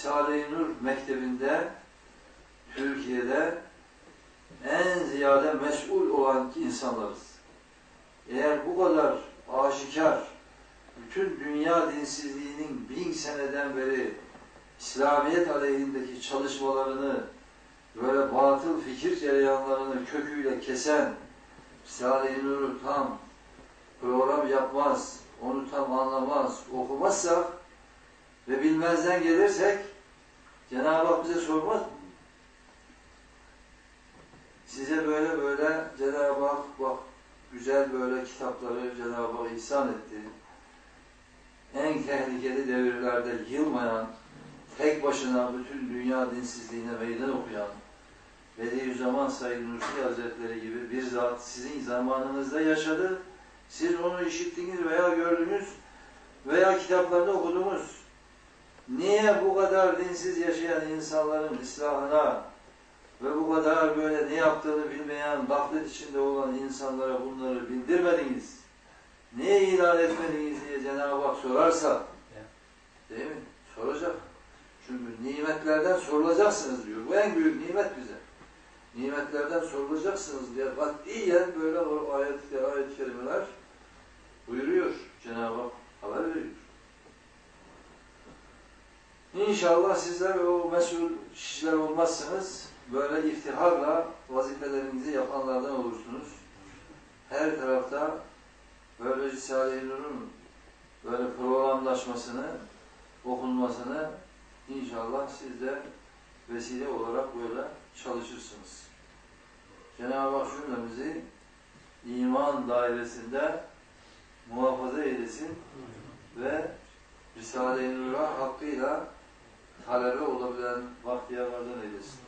Risale-i Nur Mektebi'nde Türkiye'de en ziyade mesul olan insanlarız. Eğer bu kadar aşikar, bütün dünya dinsizliğinin bin seneden beri İslamiyet aleyhindeki çalışmalarını böyle batıl fikir cereyanlarını köküyle kesen Risale-i Nur'u tam program yapmaz, onu tam anlamaz, okumazsak ve bilmezden gelirsek Hak bize sormaz mı? Size böyle böyle Cenab-ı Hak bak güzel böyle kitapları Cenab-ı Hak ihsan etti. En tehlikeli devirlerde yılmayan, tek başına bütün dünya dinsizliğine meydan okuyan Bediüzzaman Said Nursi Hazretleri gibi bir zat sizin zamanınızda yaşadı. Siz onu işittiniz veya gördünüz veya kitaplarını okudunuz. Kadar dinsiz yaşayan insanların ıslahına ve bu kadar böyle ne yaptığını bilmeyen, gaflet içinde olan insanlara bunları bildirmediniz? Niye ilan etmediniz diye Cenab-ı Hak sorarsa, değil mi? Soracak. Çünkü nimetlerden sorulacaksınız diyor. Bu en büyük nimet bize. Nimetlerden sorulacaksınız diye katiyen böyle o ayet, ayet kelimeler buyuruyor. Cenab-ı İnşallah sizler o mesul kişiler olmazsınız. Böyle iftiharla vazifelerinizi yapanlardan olursunuz. Her tarafta böyle Risale-i Nur'un böyle programlaşmasını, okunmasını inşallah siz de vesile olarak böyle çalışırsınız. Cenab-ı Hak cümlemizi iman dairesinde muhafaza eylesin ve Risale-i Nur'a hakkıyla talebe olabilen bahtiyarlardan eylesin.